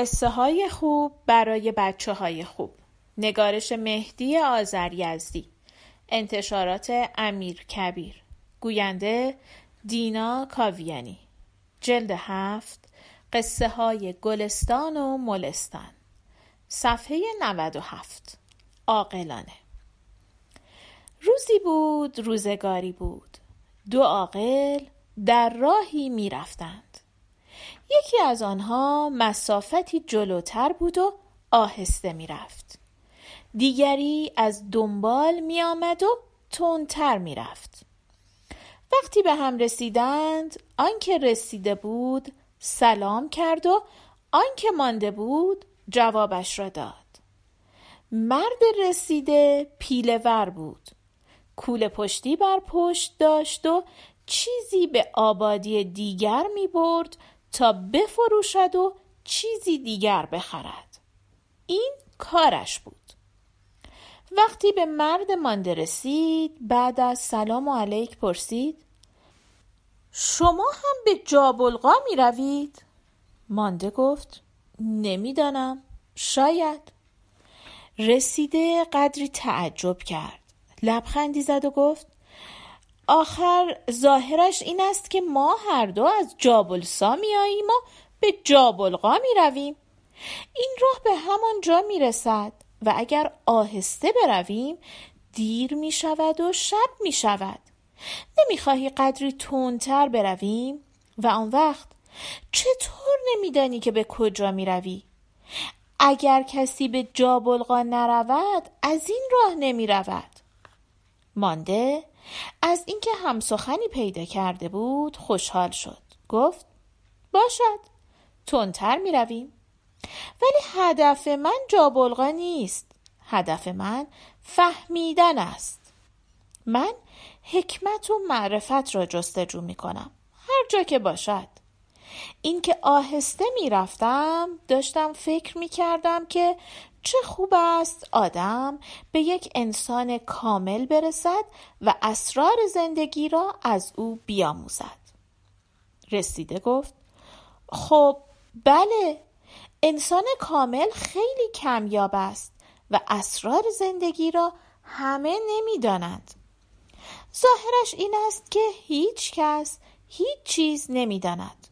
قصه های خوب برای بچه های خوب. نگارش مهدی آذریزدی انتشارات امیر کبیر. گوینده دینا کاویانی. جلد هفت قصه های گلستان و ملستان. صفحه 97 عاقلانه. روزی بود روزگاری بود. دو عاقل در راهی می‌رفتند. یکی از آنها مسافتی جلوتر بود و آهسته می‌رفت. دیگری از دنبال می آمد و تندتر می رفت. وقتی به هم رسیدند آنکه رسیده بود سلام کرد و آنکه مانده بود جوابش را داد. مرد رسیده پیله ور بود. کوله پشتی بر پشت داشت و چیزی به آبادی دیگر می برد تا بفروشد و چیزی دیگر بخرد. این کارش بود. وقتی به مرد مانده رسید بعد از سلام و علیک پرسید شما هم به جابلغا می روید؟ مانده گفت نمی‌دانم شاید. رسیده قدری تعجب کرد. لبخندی زد و گفت آخر ظاهرش این است که ما هر دو از جابلسا می آییم و به جابلقا می رویم. این راه به همان جا می رسد و اگر آهسته برویم دیر می شود و شب می شود. نمی خواهی قدری تندتر برویم و آن وقت چطور نمیدانی که به کجا می روی؟ اگر کسی به جابلقا نرود از این راه نمی رود. مانده از اینکه همسخنی پیدا کرده بود خوشحال شد. گفت باشد. تندتر می رویم. ولی هدف من جابلغا نیست. هدف من فهمیدن است. من حکمت و معرفت را جستجو می کنم. هر جا که باشد. اینکه آهسته می رفتم داشتم فکر می کردم که چه خوب است آدم به یک انسان کامل برسد و اسرار زندگی را از او بیاموزد. رسیده گفت خب بله انسان کامل خیلی کمیاب است و اسرار زندگی را همه نمی‌دانند ظاهرش این است که هیچ کس هیچ چیز نمی‌داند.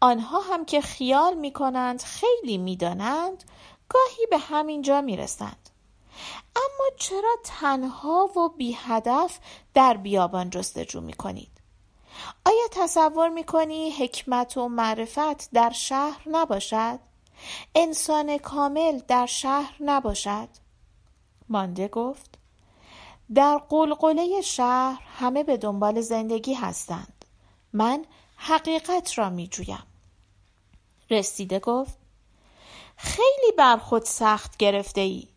آنها هم که خیال می کنند خیلی می‌دانند گاهی به همین جا می رسند. اما چرا تنها و بی هدف در بیابان جستجو می کنید؟ آیا تصور می کنی حکمت و معرفت در شهر نباشد؟ انسان کامل در شهر نباشد؟ مانده گفت در قلقله شهر همه به دنبال زندگی هستند من حقیقت را می جویم رسیده گفت خیلی بر خود سخت گرفته ای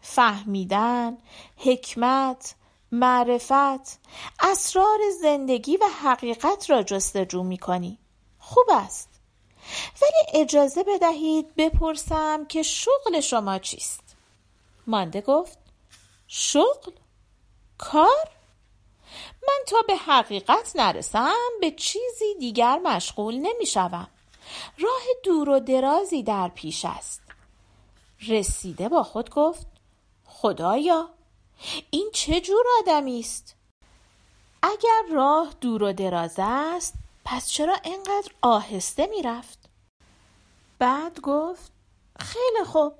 فهمیدن حکمت معرفت اسرار زندگی و حقیقت را جستجو می کنی خوب است. ولی اجازه بدهید بپرسم که شغل شما چیست؟ مانده گفت شغل؟ کار؟ من تا به حقیقت نرسم به چیزی دیگر مشغول نمی شوم. راه دور و درازی در پیش است. رسیده با خود گفت خدایا این چه جور آدمی است؟ اگر راه دور و دراز است پس چرا اینقدر آهسته می‌رفت؟ بعد گفت خیلی خوب.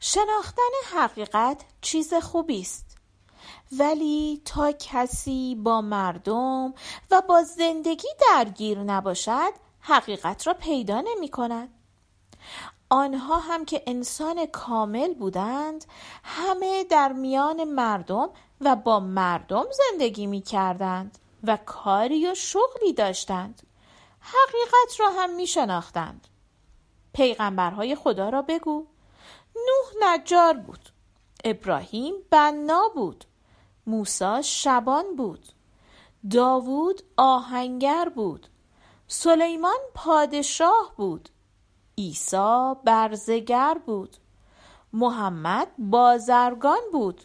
شناختن حقیقت چیز خوبی است. ولی تا کسی با مردم و با زندگی درگیر نباشد حقیقت را پیدا نمی کند. آنها هم که انسان کامل بودند همه در میان مردم و با مردم زندگی می کردند و کاری و شغلی داشتند. حقیقت را هم می شناختند. پیغمبرهای خدا را بگو. نوح نجار بود. ابراهیم بنا بود. موسی شبان بود. داوود آهنگر بود. سلیمان پادشاه بود. عیسی برزگر بود. محمد بازرگان بود.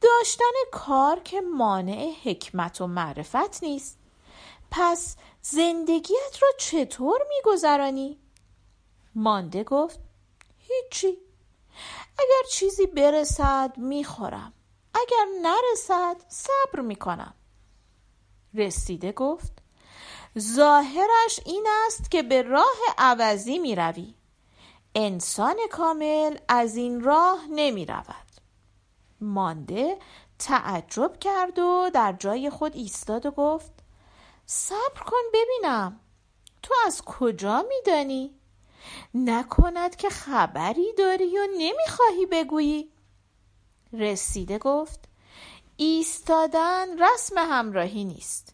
داشتن کار که مانع حکمت و معرفت نیست. پس زندگیت را چطور میگذرانی؟ مانده گفت هیچی. اگر چیزی برسد می‌خورم. اگر نرسد صبر می‌کنم. رسیده گفت ظاهرش این است که به راه عوضی می‌روی انسان کامل از این راه نمی رود. مانده تعجب کرد و در جای خود ایستاد و گفت صبر کن ببینم. تو از کجا میدانی؟ نکند که خبری داری و نمی‌خواهی بگویی. رسیده گفت ایستادن رسم همراهی نیست.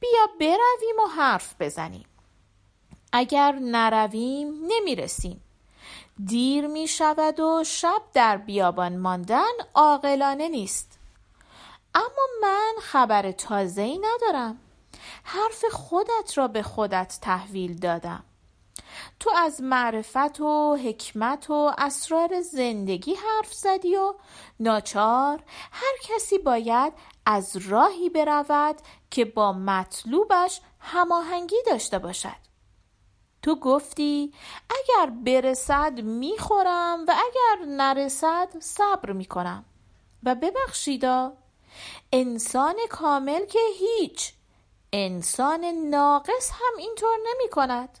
بیا برویم و حرف بزنیم. اگر نرویم نمی‌رسیم. دیر می شود و شب در بیابان ماندن عاقلانه نیست. اما من خبر تازه ای ندارم. حرف خودت را به خودت تحویل دادم. تو از معرفت و حکمت و اسرار زندگی حرف زدی و ناچار هر کسی باید از راهی برود که با مطلوبش هماهنگی داشته باشد. تو گفتی اگر برسد می‌خورم و اگر نرسد صبر می‌کنم. و ببخشیدا انسان کامل که هیچ انسان ناقص هم اینطور نمی کند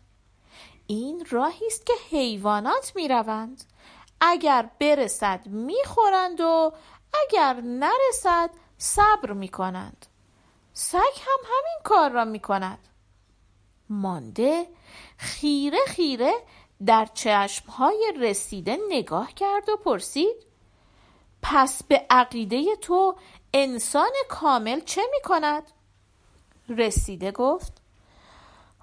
این راهی است که حیوانات می روند اگر برسد می خورند و اگر نرسد صبر می کنند سگ هم همین کار را می کند مانده خیره خیره در چشمهای رسیده نگاه کرد و پرسید پس به عقیده تو انسان کامل چه می کند؟ رسیده گفت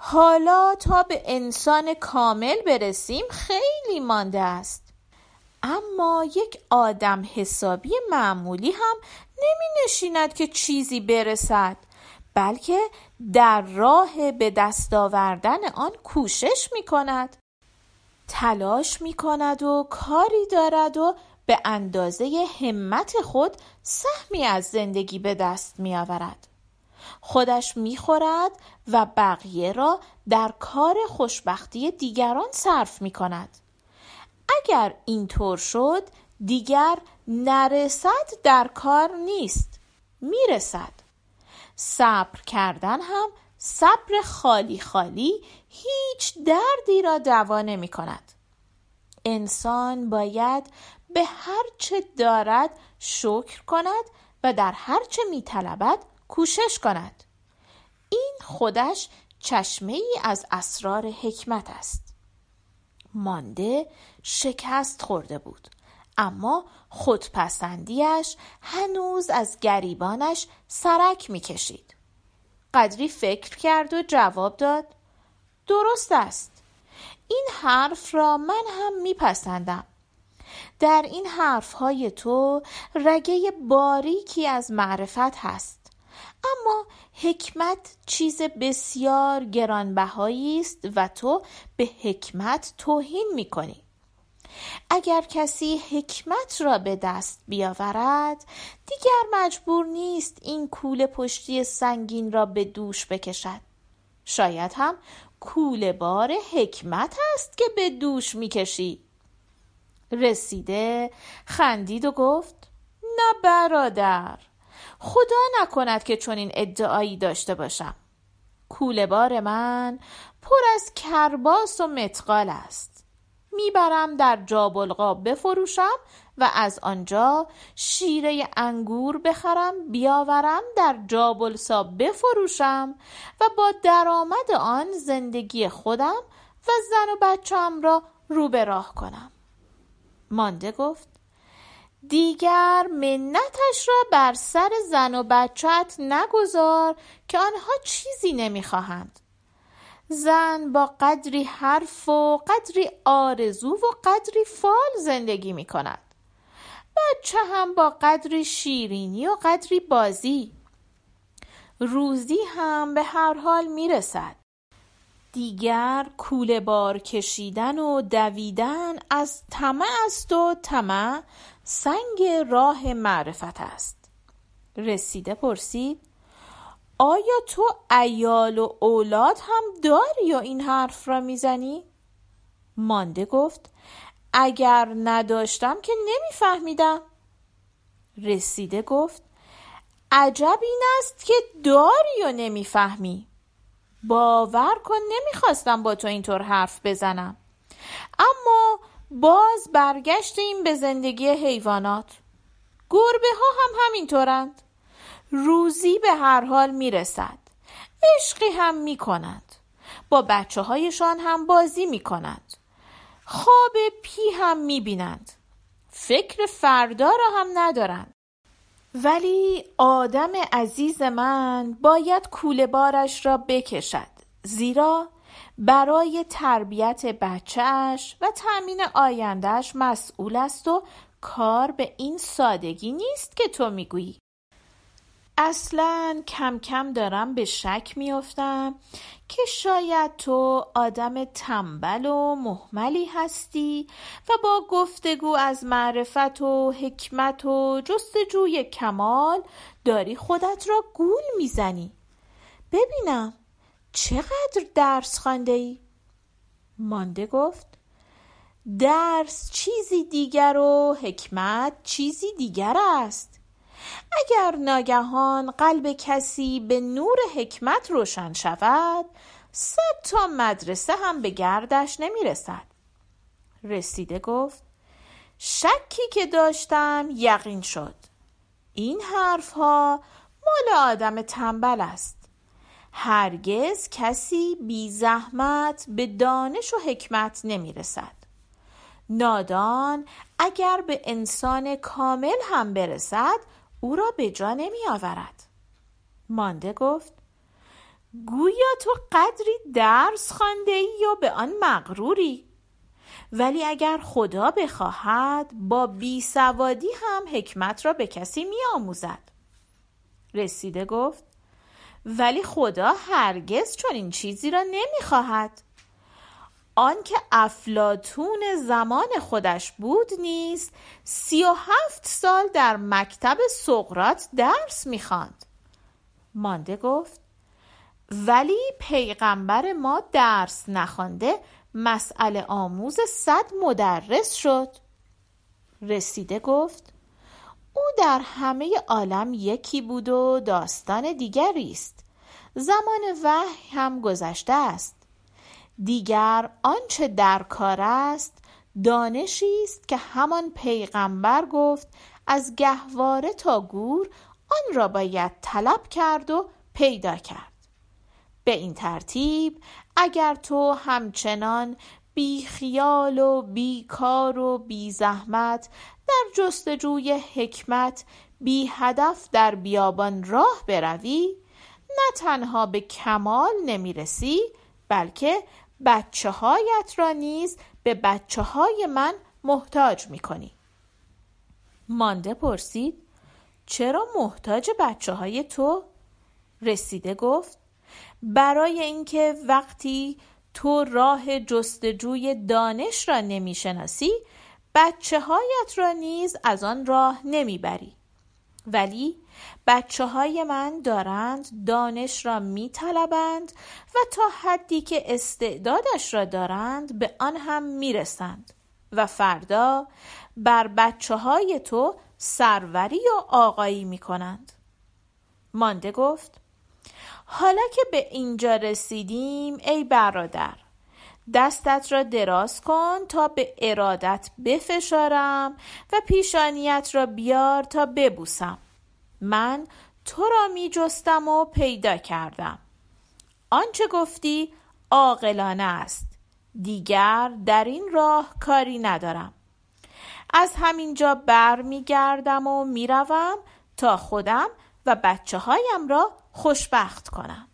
حالا تا به انسان کامل برسیم خیلی مانده است. اما یک آدم حسابی معمولی هم نمی نشیند که چیزی برسد بلکه در راه به دست آوردن آن کوشش می کند. تلاش می کند و کاری دارد و به اندازه همت خود سهمی از زندگی به دست می آورد. خودش می خورد و بقیه را در کار خوشبختی دیگران صرف می کند اگر اینطور شد دیگر نرسد در کار نیست می‌رسد. صبر کردن هم صبر خالی خالی هیچ دردی را دوا نمی کند انسان باید به هر چه دارد شکر کند و در هر چه می طلبد کوشش کند. این خودش چشمه ای از اسرار حکمت است. مانده شکست خورده بود اما خودپسندیش هنوز از گریبانش سرک می‌کشید. قدری فکر کرد و جواب داد درست است. این حرف را من هم میپسندم. در این حرفهای تو رگه باریکی از معرفت هست. اما حکمت چیز بسیار گرانبهایی است و تو به حکمت توهین می‌کنی. اگر کسی حکمت را به دست بیاورد دیگر مجبور نیست این کوله پشتی سنگین را به دوش بکشد. شاید هم کوله بار حکمت است که به دوش می‌کشی. رسیده خندید و گفت نه برادر. خدا نکند که چنین ادعایی داشته باشم. کوله بار من پر از کرباس و متقال است. می‌برم در جابلقاب بفروشم و از آنجا شیره انگور بخرم بیاورم در جابلسا بفروشم و با درآمد آن زندگی خودم و زن و بچم را رو به راه کنم. مانده گفت دیگر منتش را بر سر زن و بچت نگذار که آنها چیزی نمی‌خواهند. زن با قدری حرف و قدری آرزو و قدری فال زندگی می کند بچه هم با قدری شیرینی و قدری بازی. روزی هم به هر حال می رسد دیگر کوله بار کشیدن و دویدن از طمع است و طمع سنگ راه معرفت است. رسیده پرسید آیا تو ایال و اولاد هم داری و این حرف را می‌زنی؟ مانده گفت اگر نداشتم که نمیفهمیدم. رسیده گفت عجب این است که داری و نمی‌فهمی. باور کن نمی‌خواستم با تو اینطور حرف بزنم. اما باز برگشتیم به زندگی حیوانات. گربه ها هم همینطورند. روزی به هر حال می‌رسد. عشقی هم می‌کنند با بچه هایشان هم بازی می‌کنند خواب پی هم می‌بینند. فکر فردا را هم ندارند. ولی آدم عزیز من باید کوله بارش را بکشد. زیرا برای تربیت بچهش و تأمین آیندهش مسئول است و کار به این سادگی نیست که تو می‌گویی. اصلا کم کم دارم به شک میافتم که شاید تو آدم تنبل و محملی هستی و با گفتگو از معرفت و حکمت و جستجوی کمال داری خودت را گول می‌زنی. ببینم چقدر درس خانده ای؟ مانده گفت درس چیزی دیگر و حکمت چیزی دیگر است. اگر ناگهان قلب کسی به نور حکمت روشن شود صد تا مدرسه هم به گردش نمی رسد رسیده گفت شکی که داشتم یقین شد. این حرفها مال آدم تنبل است. هرگز کسی بی زحمت به دانش و حکمت نمی رسد نادان اگر به انسان کامل هم برسد او را به جا نمی آورد مانده گفت گویا تو قدری درس خانده ای و به آن مغروری. ولی اگر خدا بخواهد با بی سوادی هم حکمت را به کسی می آموزد رسیده گفت ولی خدا هرگز چون این چیزی را نمی‌خواهد. آنکه افلاتون زمان خودش بود نیست سی و هفت سال در مکتب سقرات درس می‌خواند. مانده گفت ولی پیغمبر ما درس نخوانده مسئله آموز صد مدرس شد. رسیده گفت او در همه عالم یکی بود و داستان دیگری است. زمان وحی هم گذشته است. دیگر آنچه در کار است دانشی است که همان پیغمبر گفت از گهواره تا گور آن را باید طلب کرد و پیدا کرد. به این ترتیب اگر تو همچنان بی خیال و بی کار و بی زحمت در جستجوی حکمت بی هدف در بیابان راه بروی نه تنها به کمال نمی‌رسی بلکه بچه هایت را نیز به بچه های من محتاج می کنی. مانده پرسید چرا محتاج بچه های تو؟ رسیده گفت برای اینکه وقتی تو راه جستجوی دانش را نمی‌شناسی بچه هایت را نیز از آن راه نمی‌بری. ولی بچه های من دارند دانش را می طلبند و تا حدی که استعدادش را دارند به آن هم می رسند و فردا بر بچه های تو سروری و آقایی می کنند مانده گفت حالا که به اینجا رسیدیم ای برادر دستت را دراز کن تا به ارادت بفشارم و پیشانیت را بیار تا ببوسم. من تو را می جستم و پیدا کردم. آنچه گفتی عاقلانه است. دیگر در این راه کاری ندارم. از همینجا بر می گردم و می روم تا خودم و بچه هایم را خوشبخت کنم.